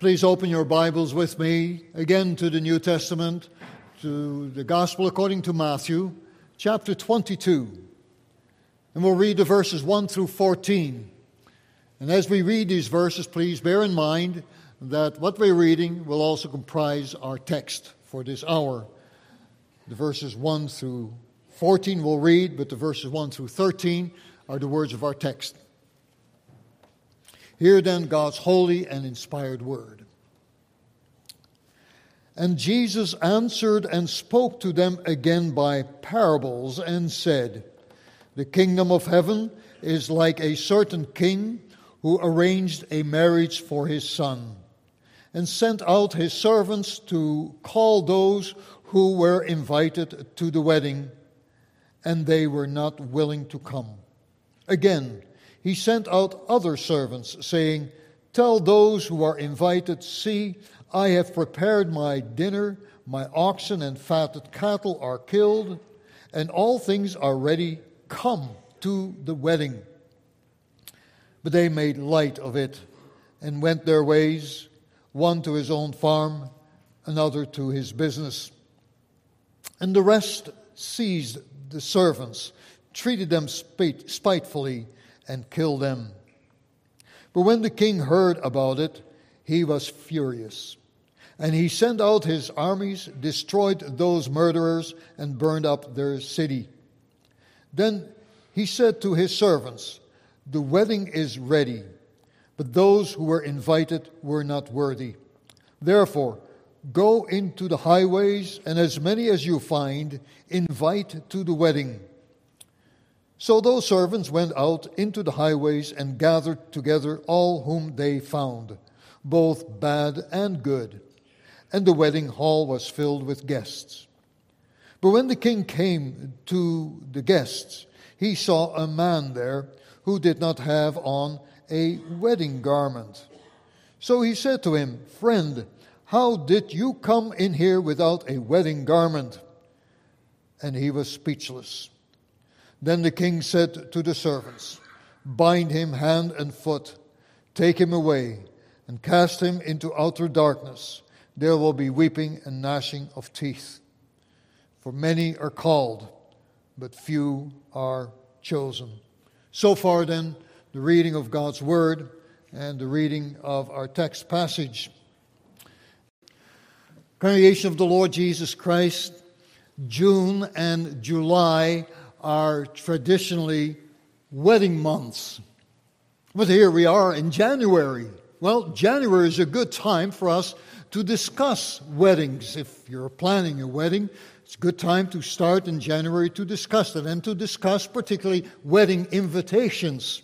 Please open your Bibles with me again to the New Testament, to the Gospel according to Matthew, chapter 22. And we'll read the verses 1 through 14. And as we read these verses, please bear in mind that what we're reading will also comprise our text for this hour. The verses 1 through 14 we'll read, but the verses 1 through 13 are the words of our text. Hear then God's holy and inspired word. And Jesus answered and spoke to them again by parables and said, The kingdom of heaven is like a certain king who arranged a marriage for his son and sent out his servants to call those who were invited to the wedding, and they were not willing to come. Again, he sent out other servants, saying, Tell those who are invited, See, I have prepared my dinner, my oxen and fatted cattle are killed, and all things are ready. Come to the wedding. But they made light of it and went their ways, one to his own farm, another to his business. And the rest seized the servants, treated them spitefully and kill them. But when the king heard about it, he was furious. And he sent out his armies, destroyed those murderers, and burned up their city. Then he said to his servants, The wedding is ready, but those who were invited were not worthy. Therefore, go into the highways, and as many as you find, invite to the wedding. So those servants went out into the highways and gathered together all whom they found, both bad and good. And the wedding hall was filled with guests. But when the king came to the guests, he saw a man there who did not have on a wedding garment. So he said to him, Friend, how did you come in here without a wedding garment? And he was speechless. Then the king said to the servants, Bind him hand and foot, take him away, and cast him into outer darkness. There will be weeping and gnashing of teeth. For many are called, but few are chosen. So far, then, the reading of God's Word and the reading of our text passage. Congregation of the Lord Jesus Christ, June and July are traditionally wedding months. But here we are in January. Well, January is a good time for us to discuss weddings. If you're planning a wedding, it's a good time to start in January to discuss it and to discuss particularly wedding invitations.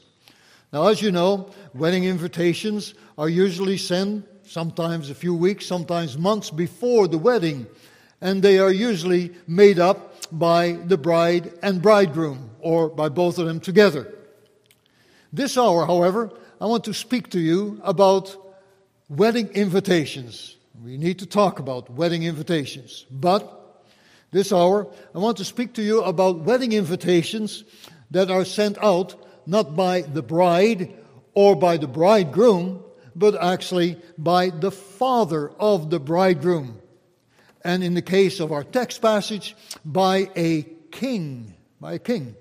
Now, as you know, wedding invitations are usually sent sometimes a few weeks, sometimes months before the wedding, and they are usually made up by the bride and bridegroom, or by both of them together. This hour, however, I want to speak to you about wedding invitations. We need to talk about wedding invitations. But this hour, I want to speak to you about wedding invitations that are sent out not by the bride or by the bridegroom, but actually by the father of the bridegroom and in the case of our text passage, by a king. By a king.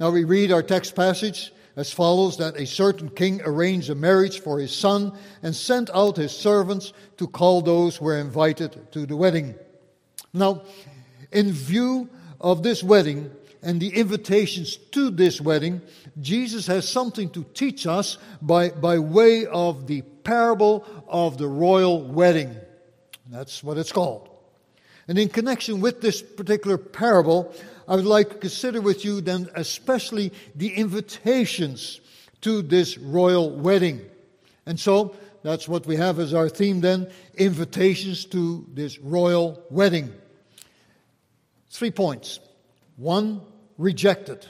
Now we read our text passage as follows that a certain king arranged a marriage for his son and sent out his servants to call those who were invited to the wedding. Now, in view of this wedding and the invitations to this wedding, Jesus has something to teach us by, by way of the parable of the royal wedding. That's what it's called. And in connection with this particular parable, I would like to consider with you then especially the invitations to this royal wedding. And so that's what we have as our theme then invitations to this royal wedding. Three points. One, rejected.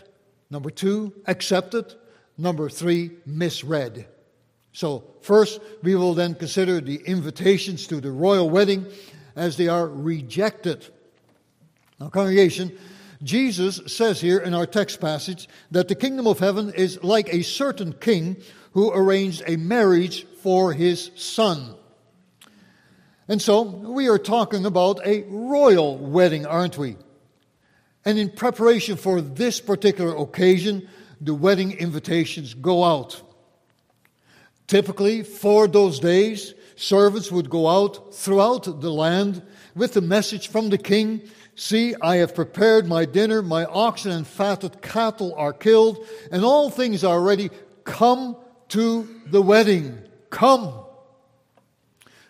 Number two, accepted. Number three, misread. So, first, we will then consider the invitations to the royal wedding as they are rejected. Now, congregation, Jesus says here in our text passage that the kingdom of heaven is like a certain king who arranged a marriage for his son. And so we are talking about a royal wedding, aren't we? And in preparation for this particular occasion, the wedding invitations go out. Typically, for those days, servants would go out throughout the land with the message from the king See, I have prepared my dinner, my oxen and fatted cattle are killed, and all things are ready. Come to the wedding. Come.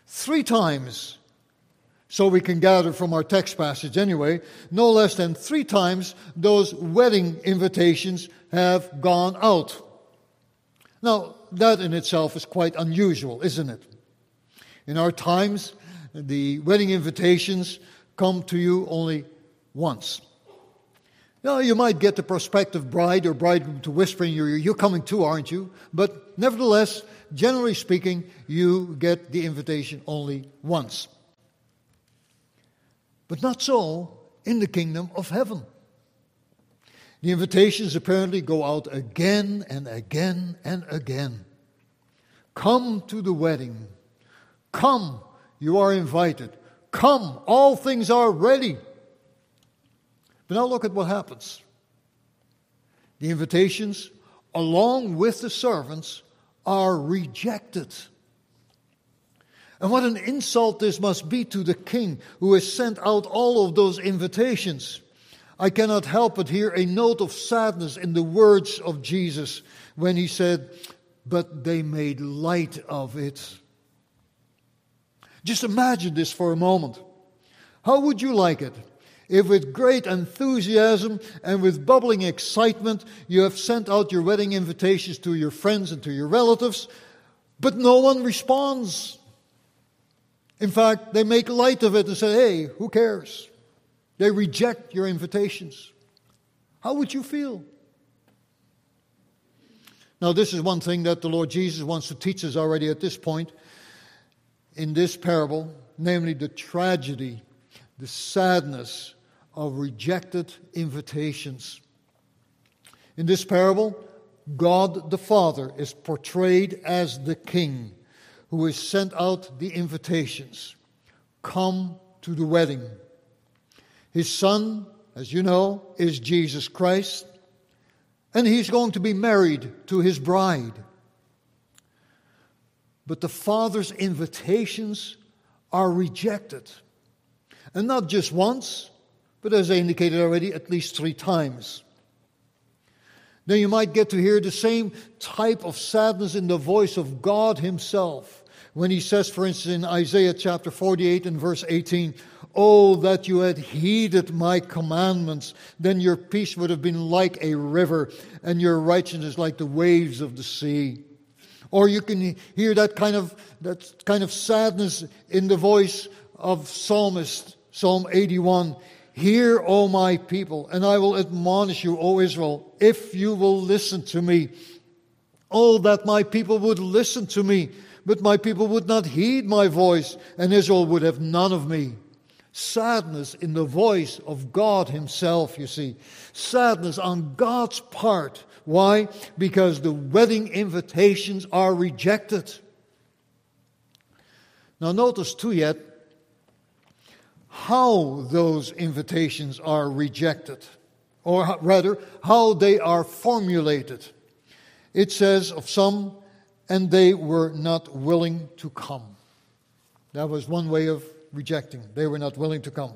Three times, so we can gather from our text passage anyway, no less than three times those wedding invitations have gone out. Now, that in itself is quite unusual, isn't it? In our times, the wedding invitations come to you only once. Now, you might get the prospective bride or bridegroom to whisper in your ear, You're coming too, aren't you? But nevertheless, generally speaking, you get the invitation only once. But not so in the kingdom of heaven. The invitations apparently go out again and again and again. Come to the wedding. Come, you are invited. Come, all things are ready. But now look at what happens. The invitations, along with the servants, are rejected. And what an insult this must be to the king who has sent out all of those invitations. I cannot help but hear a note of sadness in the words of Jesus when he said, But they made light of it. Just imagine this for a moment. How would you like it if, with great enthusiasm and with bubbling excitement, you have sent out your wedding invitations to your friends and to your relatives, but no one responds? In fact, they make light of it and say, hey, who cares? They reject your invitations. How would you feel? Now, this is one thing that the Lord Jesus wants to teach us already at this point in this parable, namely the tragedy, the sadness of rejected invitations. In this parable, God the Father is portrayed as the King who has sent out the invitations Come to the wedding. His Son, as you know, is Jesus Christ, and he's going to be married to his bride. But the Father's invitations are rejected. And not just once, but as I indicated already, at least three times. Then you might get to hear the same type of sadness in the voice of God Himself when He says, for instance, in Isaiah chapter 48 and verse 18, Oh, that you had heeded my commandments, then your peace would have been like a river, and your righteousness like the waves of the sea. Or you can hear that kind of, that kind of sadness in the voice of psalmist, Psalm 81. Hear, O my people, and I will admonish you, O Israel, if you will listen to me. Oh, that my people would listen to me, but my people would not heed my voice, and Israel would have none of me. Sadness in the voice of God Himself, you see. Sadness on God's part why? Because the wedding invitations are rejected. Now, notice too, yet, how those invitations are rejected, or rather, how they are formulated. It says of some, and they were not willing to come. That was one way of rejecting. They were not willing to come.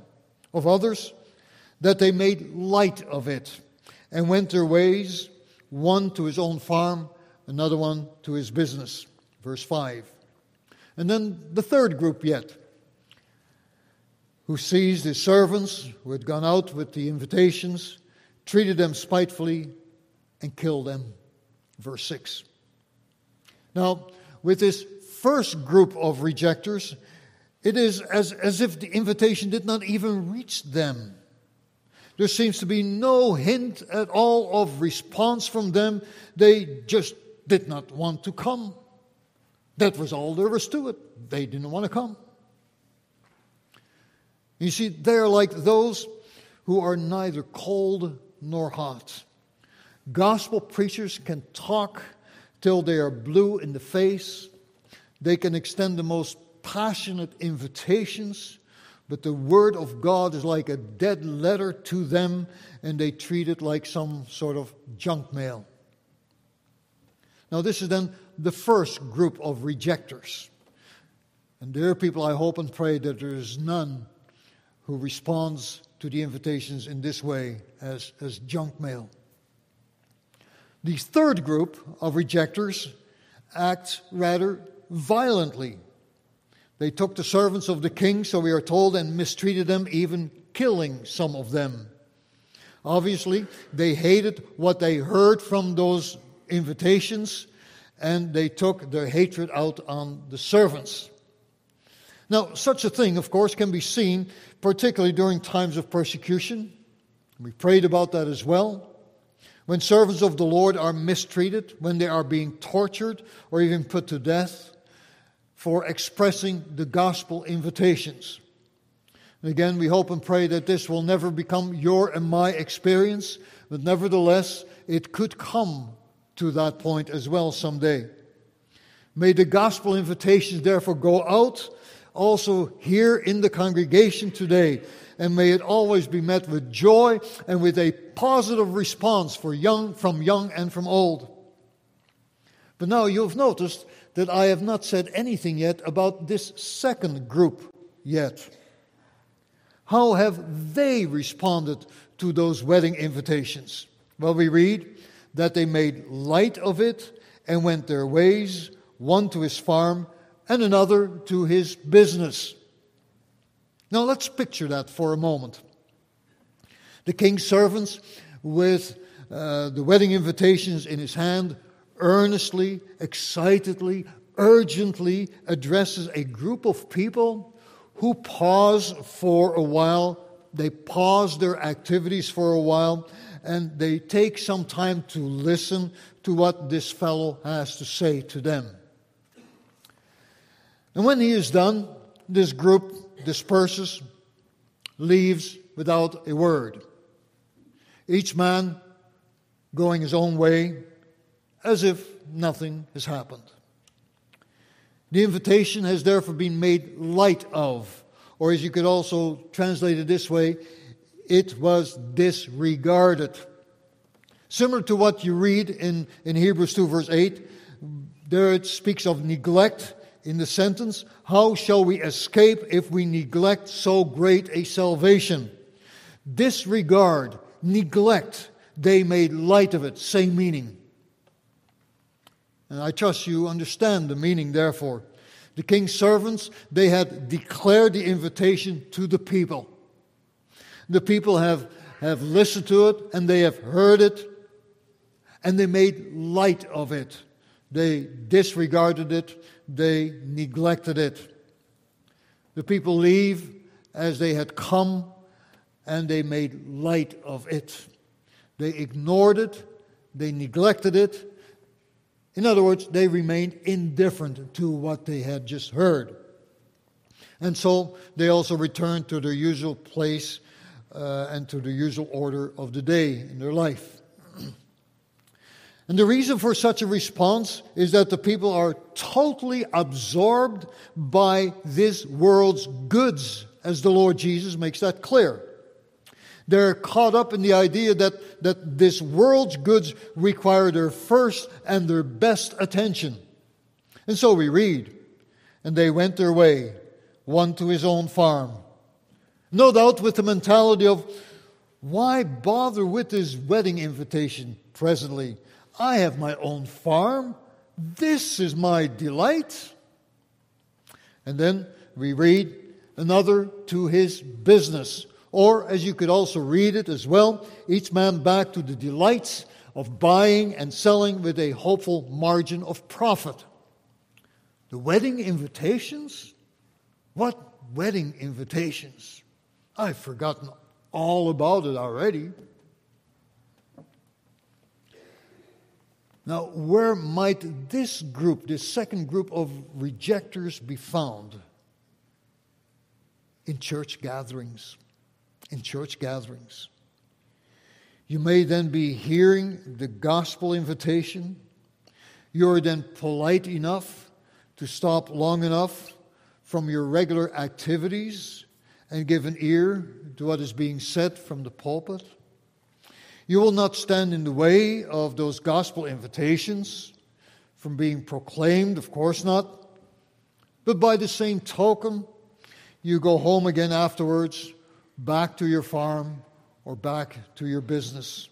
Of others, that they made light of it and went their ways one to his own farm, another one to his business. Verse 5. And then the third group yet, who seized his servants who had gone out with the invitations, treated them spitefully, and killed them. Verse 6. Now, with this first group of rejectors, it is as, as if the invitation did not even reach them. There seems to be no hint at all of response from them. They just did not want to come. That was all there was to it. They didn't want to come. You see, they're like those who are neither cold nor hot. Gospel preachers can talk till they are blue in the face. They can extend the most passionate invitations, but the Word of God is like a dead letter to them, and they treat it like some sort of junk mail. Now, this is then the first group of rejectors. And there are people, I hope and pray that there is none who responds to the invitations in this way as, as junk mail. The third group of rejectors acts rather violently. They took the servants of the king, so we are told, and mistreated them, even killing some of them. Obviously, they hated what they heard from those invitations, and they took their hatred out on the servants. Now, such a thing, of course, can be seen particularly during times of persecution. We prayed about that as well. When servants of the Lord are mistreated, when they are being tortured or even put to death for expressing the gospel invitations. And again, we hope and pray that this will never become your and my experience, but nevertheless, it could come to that point as well someday. May the gospel invitations therefore go out also here in the congregation today, and may it always be met with joy and with a positive response for young, from young and from old. But now you've noticed that I have not said anything yet about this second group yet. How have they responded to those wedding invitations? Well, we read that they made light of it and went their ways, one to his farm and another to his business. Now let's picture that for a moment. The king's servants, with uh, the wedding invitations in his hand, earnestly, excitedly, urgently addresses a group of people who pause for a while. They pause their activities for a while and they take some time to listen to what this fellow has to say to them. And when he is done, this group disperses, leaves without a word. Each man going his own way as if nothing has happened. The invitation has therefore been made light of, or as you could also translate it this way, it was disregarded. Similar to what you read in, in Hebrews 2, verse 8, there it speaks of neglect in the sentence How shall we escape if we neglect so great a salvation? Disregard, neglect, they made light of it, same meaning. And I trust you understand the meaning, therefore. The king's servants, they had declared the invitation to the people. The people have, have listened to it and they have heard it and they made light of it. They disregarded it, they neglected it. The people leave as they had come and they made light of it. They ignored it, they neglected it. In other words, they remained indifferent to what they had just heard. And so they also returned to their usual place uh, and to the usual order of the day in their life. and the reason for such a response is that the people are totally absorbed by this world's goods, as the Lord Jesus makes that clear. They're caught up in the idea that, that this world's goods require their first and their best attention. And so we read, and they went their way, one to his own farm no doubt with the mentality of, why bother with this wedding invitation presently? I have my own farm. This is my delight. And then we read another to his business. Or, as you could also read it as well, each man back to the delights of buying and selling with a hopeful margin of profit. The wedding invitations? What wedding invitations? I've forgotten all about it already. Now, where might this group, this second group of rejectors, be found? In church gatherings, in church gatherings. You may then be hearing the gospel invitation. You're then polite enough to stop long enough from your regular activities and give an ear to what is being said from the pulpit. You will not stand in the way of those gospel invitations from being proclaimed, of course not. But by the same token, you go home again afterwards, back to your farm or back to your business.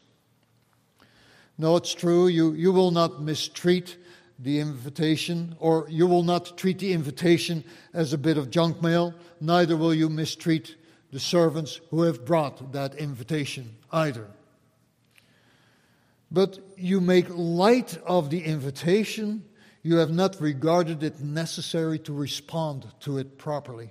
No, it's true, you, you will not mistreat the invitation, or you will not treat the invitation as a bit of junk mail, neither will you mistreat the servants who have brought that invitation either. But you make light of the invitation, you have not regarded it necessary to respond to it properly.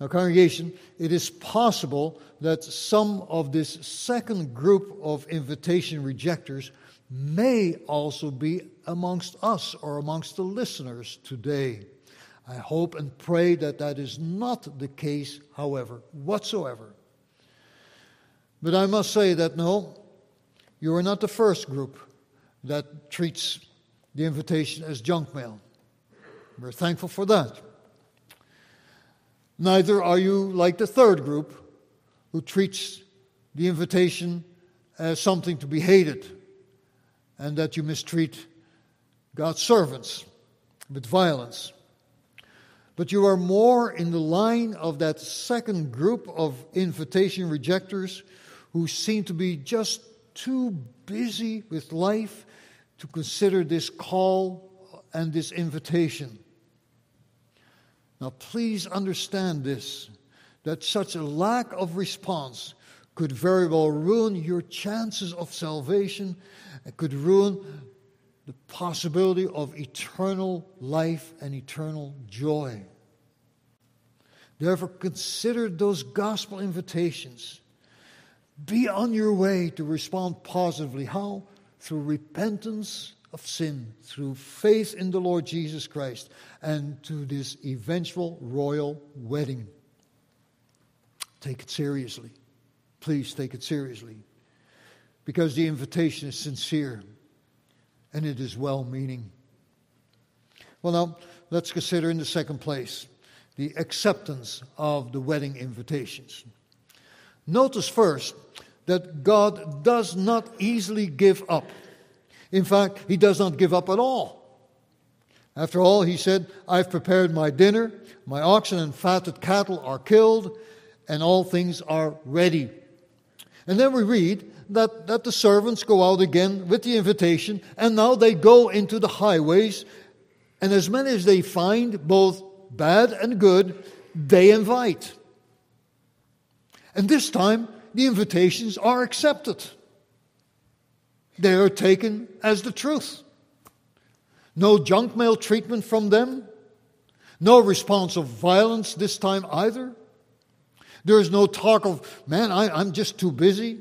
Now, congregation, it is possible that some of this second group of invitation rejectors may also be amongst us or amongst the listeners today. I hope and pray that that is not the case, however, whatsoever. But I must say that no, you are not the first group that treats the invitation as junk mail. We're thankful for that. Neither are you like the third group who treats the invitation as something to be hated and that you mistreat God's servants with violence. But you are more in the line of that second group of invitation rejectors who seem to be just too busy with life to consider this call and this invitation. Now, please understand this that such a lack of response could very well ruin your chances of salvation it could ruin the possibility of eternal life and eternal joy. Therefore, consider those gospel invitations. Be on your way to respond positively. How? Through repentance of sin, through faith in the Lord Jesus Christ, and to this eventual royal wedding. Take it seriously. Please take it seriously because the invitation is sincere and it is well meaning. Well, now, let's consider in the second place the acceptance of the wedding invitations. Notice first that God does not easily give up. In fact, He does not give up at all. After all, He said, I've prepared my dinner, my oxen and fatted cattle are killed, and all things are ready. And then we read that, that the servants go out again with the invitation, and now they go into the highways, and as many as they find, both bad and good, they invite. And this time, the invitations are accepted. They are taken as the truth. No junk mail treatment from them. No response of violence this time either. There is no talk of, man, I, am just too busy.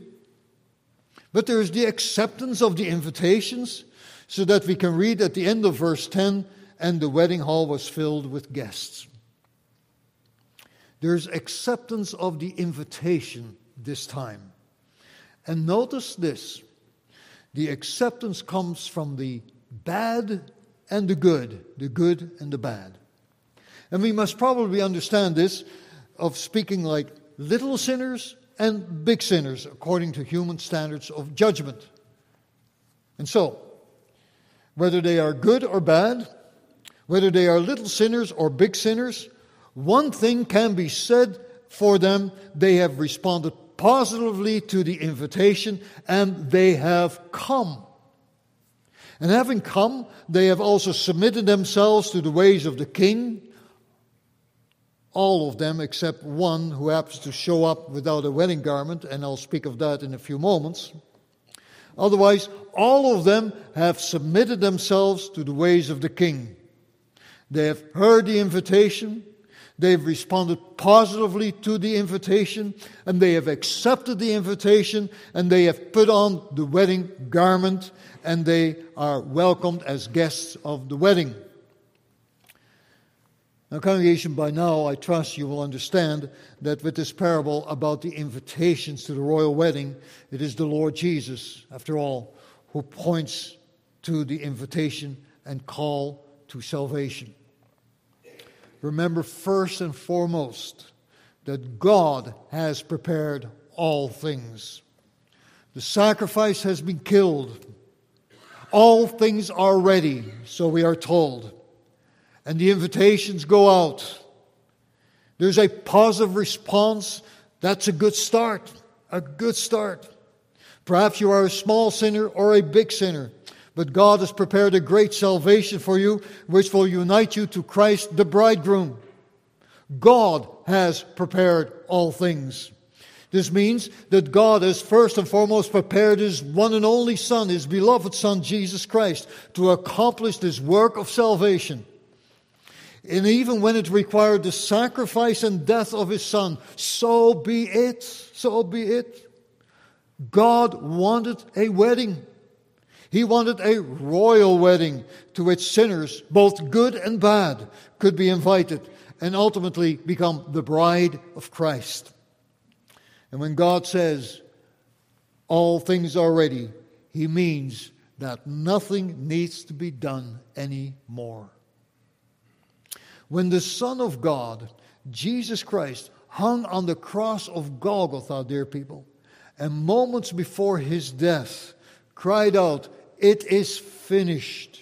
But there is the acceptance of the invitations, so that we can read at the end of verse 10 and the wedding hall was filled with guests. There's acceptance of the invitation this time. And notice this the acceptance comes from the bad and the good, the good and the bad. And we must probably understand this of speaking like little sinners and big sinners according to human standards of judgment. And so, whether they are good or bad, whether they are little sinners or big sinners, one thing can be said for them they have responded positively to the invitation and they have come. And having come, they have also submitted themselves to the ways of the king all of them except one who happens to show up without a wedding garment, and I'll speak of that in a few moments. Otherwise, all of them have submitted themselves to the ways of the king. They have heard the invitation, they've responded positively to the invitation, and they have accepted the invitation, and they have put on the wedding garment, and they are welcomed as guests of the wedding. Now, congregation, by now I trust you will understand that with this parable about the invitations to the royal wedding, it is the Lord Jesus, after all, who points to the invitation and call to salvation. Remember first and foremost that God has prepared all things. The sacrifice has been killed. All things are ready, so we are told and the invitations go out. There's a positive response. That's a good start. A good start. Perhaps you are a small sinner or a big sinner, but God has prepared a great salvation for you, which will unite you to Christ, the bridegroom. God has prepared all things. This means that God has first and foremost prepared His one and only Son, His beloved Son, Jesus Christ, to accomplish this work of salvation. And even when it required the sacrifice and death of his son, so be it. So be it. God wanted a wedding. He wanted a royal wedding to which sinners, both good and bad, could be invited and ultimately become the bride of Christ. And when God says, all things are ready, he means that nothing needs to be done anymore. When the Son of God, Jesus Christ, hung on the cross of Golgotha, dear people, and moments before his death cried out, It is finished.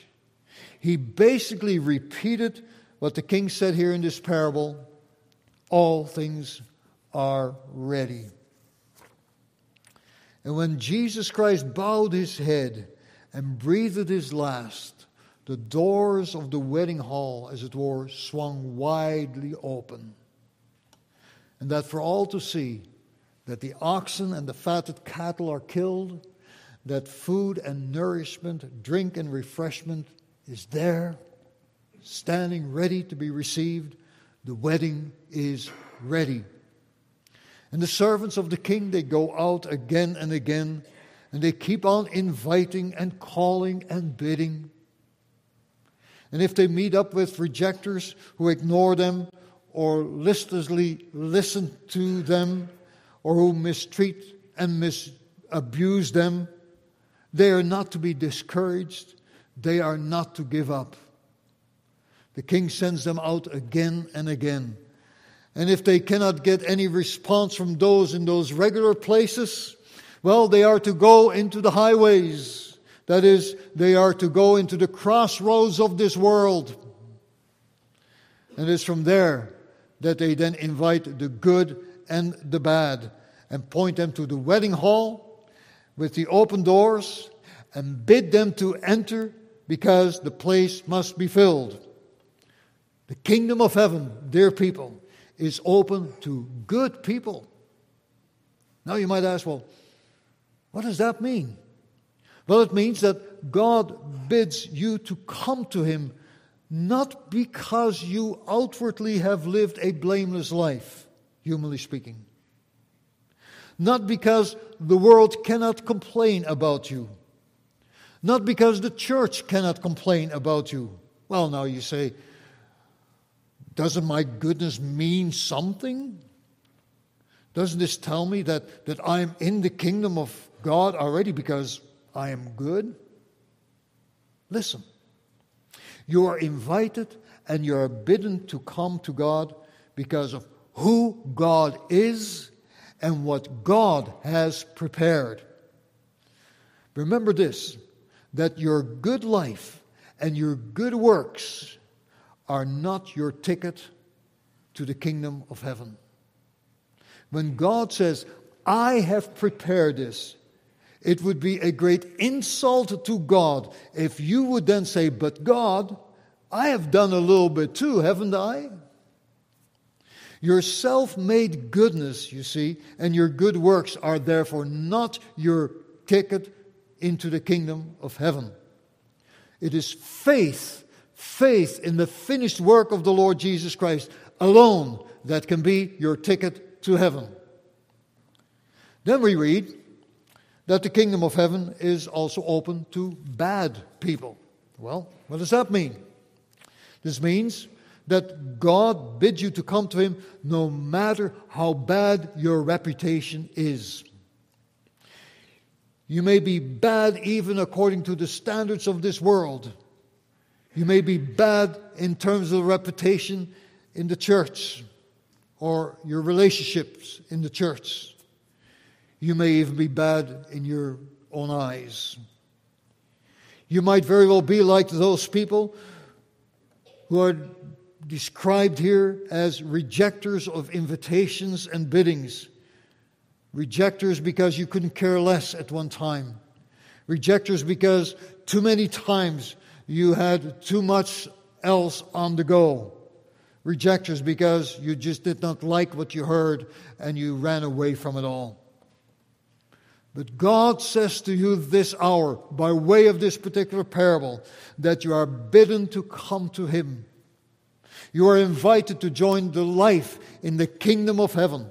He basically repeated what the king said here in this parable all things are ready. And when Jesus Christ bowed his head and breathed his last, the doors of the wedding hall, as it were, swung widely open. And that for all to see, that the oxen and the fatted cattle are killed, that food and nourishment, drink and refreshment is there, standing ready to be received. The wedding is ready. And the servants of the king, they go out again and again, and they keep on inviting and calling and bidding. And if they meet up with rejectors who ignore them or listlessly listen to them or who mistreat and misabuse them, they are not to be discouraged. They are not to give up. The king sends them out again and again. And if they cannot get any response from those in those regular places, well, they are to go into the highways that is, they are to go into the crossroads of this world. And it's from there that they then invite the good and the bad and point them to the wedding hall with the open doors and bid them to enter because the place must be filled. The kingdom of heaven, dear people, is open to good people. Now you might ask, well, what does that mean? Well, it means that God bids you to come to Him not because you outwardly have lived a blameless life, humanly speaking, not because the world cannot complain about you, not because the church cannot complain about you. Well, now you say, doesn't my goodness mean something? Doesn't this tell me that, that I'm in the kingdom of God already because I am good. Listen, you are invited and you are bidden to come to God because of who God is and what God has prepared. Remember this that your good life and your good works are not your ticket to the kingdom of heaven. When God says, I have prepared this, it would be a great insult to God if you would then say, But God, I have done a little bit too, haven't I? Your self made goodness, you see, and your good works are therefore not your ticket into the kingdom of heaven. It is faith, faith in the finished work of the Lord Jesus Christ alone that can be your ticket to heaven. Then we read, that the kingdom of heaven is also open to bad people. Well, what does that mean? This means that God bids you to come to Him no matter how bad your reputation is. You may be bad even according to the standards of this world. You may be bad in terms of reputation in the church or your relationships in the church. You may even be bad in your own eyes. You might very well be like those people who are described here as rejectors of invitations and biddings. Rejectors because you couldn't care less at one time. Rejectors because too many times you had too much else on the go. Rejectors because you just did not like what you heard and you ran away from it all. But God says to you this hour, by way of this particular parable, that you are bidden to come to Him. You are invited to join the life in the kingdom of heaven.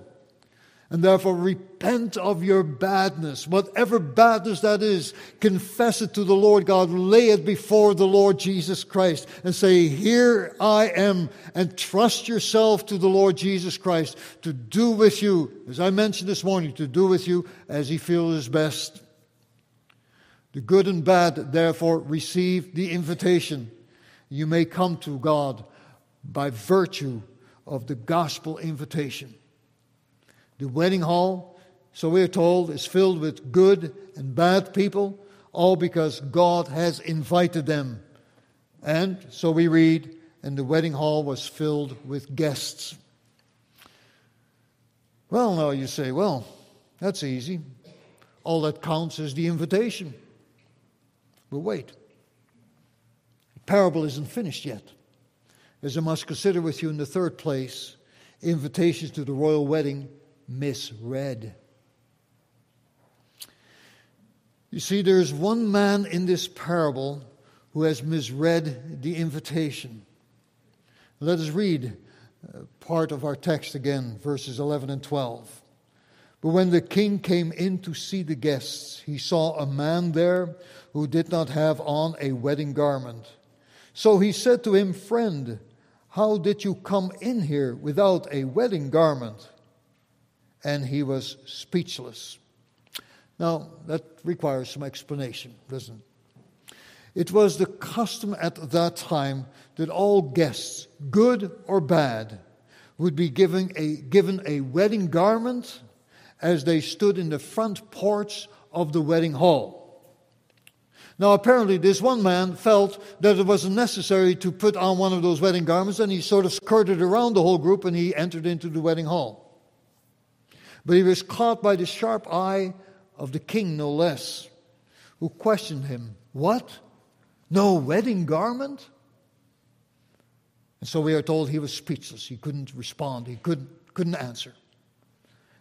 And therefore, repent of your badness, whatever badness that is. Confess it to the Lord God. Lay it before the Lord Jesus Christ and say, Here I am. And trust yourself to the Lord Jesus Christ to do with you, as I mentioned this morning, to do with you as He feels is best. The good and bad, therefore, receive the invitation. You may come to God by virtue of the gospel invitation. The wedding hall, so we're told, is filled with good and bad people, all because God has invited them. And so we read, and the wedding hall was filled with guests. Well, now you say, well, that's easy. All that counts is the invitation. But wait, the parable isn't finished yet. As I must consider with you in the third place, invitations to the royal wedding misread. You see, there's one man in this parable who has misread the invitation. Let us read uh, part of our text again, verses 11 and 12. But when the king came in to see the guests, he saw a man there who did not have on a wedding garment. So he said to him, Friend, how did you come in here without a wedding garment? and he was speechless. Now, that requires some explanation, doesn't it? It was the custom at that time that all guests, good or bad, would be given a, given a wedding garment as they stood in the front porch of the wedding hall. Now, apparently, this one man felt that it wasn't necessary to put on one of those wedding garments, and he sort of skirted around the whole group and he entered into the wedding hall. But he was caught by the sharp eye of the king, no less, who questioned him, What? No wedding garment? And so we are told he was speechless. He couldn't respond, he couldn't, couldn't answer.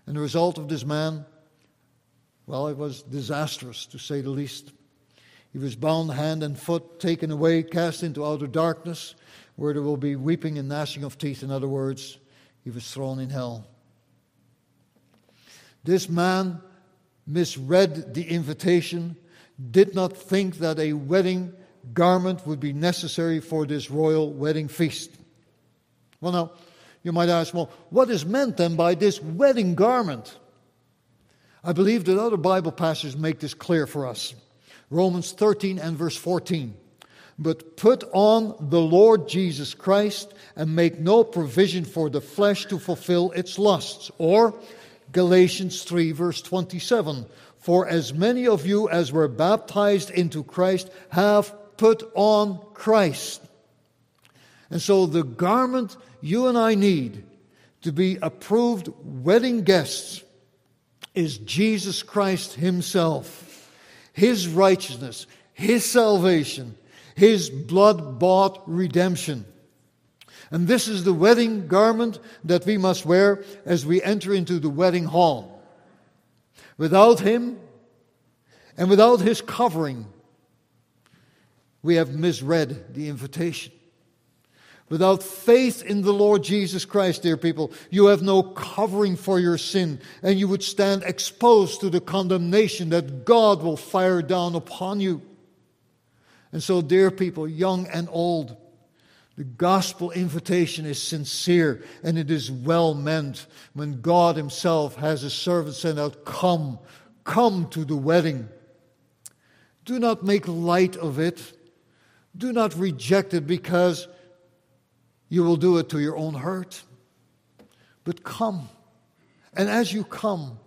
And the result of this man, well, it was disastrous to say the least. He was bound hand and foot, taken away, cast into outer darkness, where there will be weeping and gnashing of teeth. In other words, he was thrown in hell. This man misread the invitation, did not think that a wedding garment would be necessary for this royal wedding feast. Well, now, you might ask, well, what is meant then by this wedding garment? I believe that other Bible passages make this clear for us. Romans 13 and verse 14. But put on the Lord Jesus Christ and make no provision for the flesh to fulfill its lusts. Or, Galatians 3, verse 27. For as many of you as were baptized into Christ have put on Christ. And so the garment you and I need to be approved wedding guests is Jesus Christ Himself, His righteousness, His salvation, His blood bought redemption. And this is the wedding garment that we must wear as we enter into the wedding hall. Without Him and without His covering, we have misread the invitation. Without faith in the Lord Jesus Christ, dear people, you have no covering for your sin, and you would stand exposed to the condemnation that God will fire down upon you. And so, dear people, young and old, The gospel invitation is sincere and it is well meant when God Himself has His servant send out, Come, come to the wedding. Do not make light of it. Do not reject it because you will do it to your own hurt. But come. And as you come,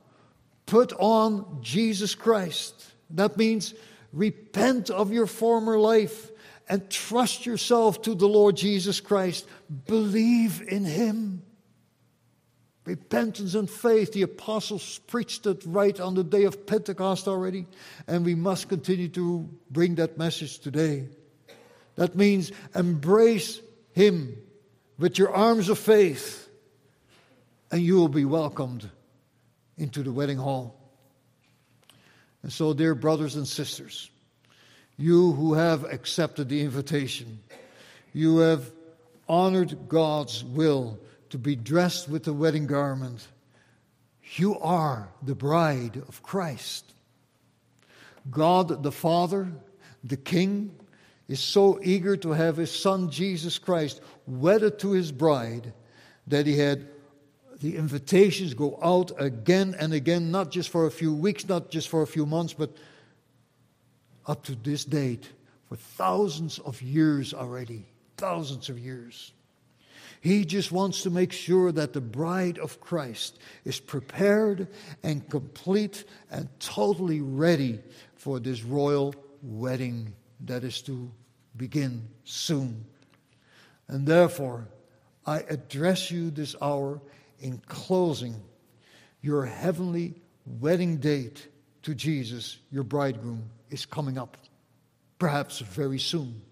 put on Jesus Christ. That means repent of your former life and trust yourself to the Lord Jesus Christ. Believe in Him. Repentance and faith. The apostles preached it right on the day of Pentecost already, and we must continue to bring that message today. That means embrace Him with your arms of faith, and you will be welcomed into the wedding hall. And so, dear brothers and sisters, you who have accepted the invitation, you have honored God's will to be dressed with the wedding garment. You are the bride of Christ. God the Father, the King, is so eager to have his Son Jesus Christ wedded to his bride that he had the invitations go out again and again, not just for a few weeks, not just for a few months, but up to this date for thousands of years already. Thousands of years. He just wants to make sure that the bride of Christ is prepared and complete and totally ready for this royal wedding that is to begin soon. And therefore, I address you this hour in closing your heavenly wedding date to Jesus, your bridegroom is coming up, perhaps very soon.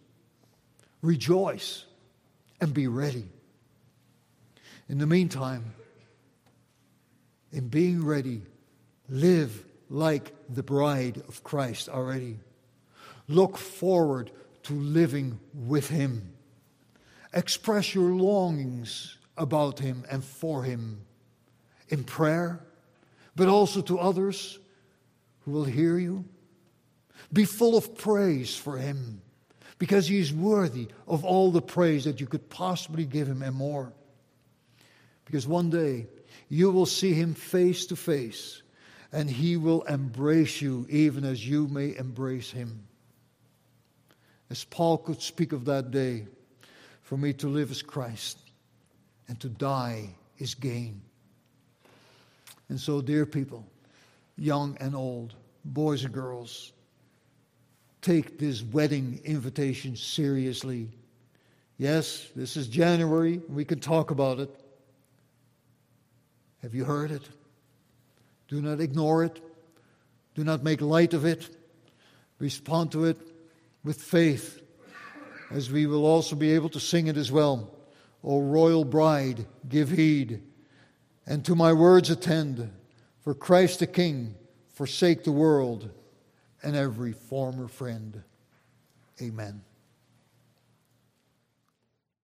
Rejoice and be ready. In the meantime, in being ready, live like the bride of Christ already. Look forward to living with Him. Express your longings about Him and for Him in prayer, but also to others who will hear you. Be full of praise for him because he is worthy of all the praise that you could possibly give him and more. Because one day you will see him face to face and he will embrace you even as you may embrace him. As Paul could speak of that day, for me to live as Christ and to die is gain. And so, dear people, young and old, boys and girls, take this wedding invitation seriously. Yes, this is January. We can talk about it. Have you heard it? Do not ignore it. Do not make light of it. Respond to it with faith, as we will also be able to sing it as well. O royal bride, give heed, and to my words attend, for Christ the King forsake the world and every former friend. Amen.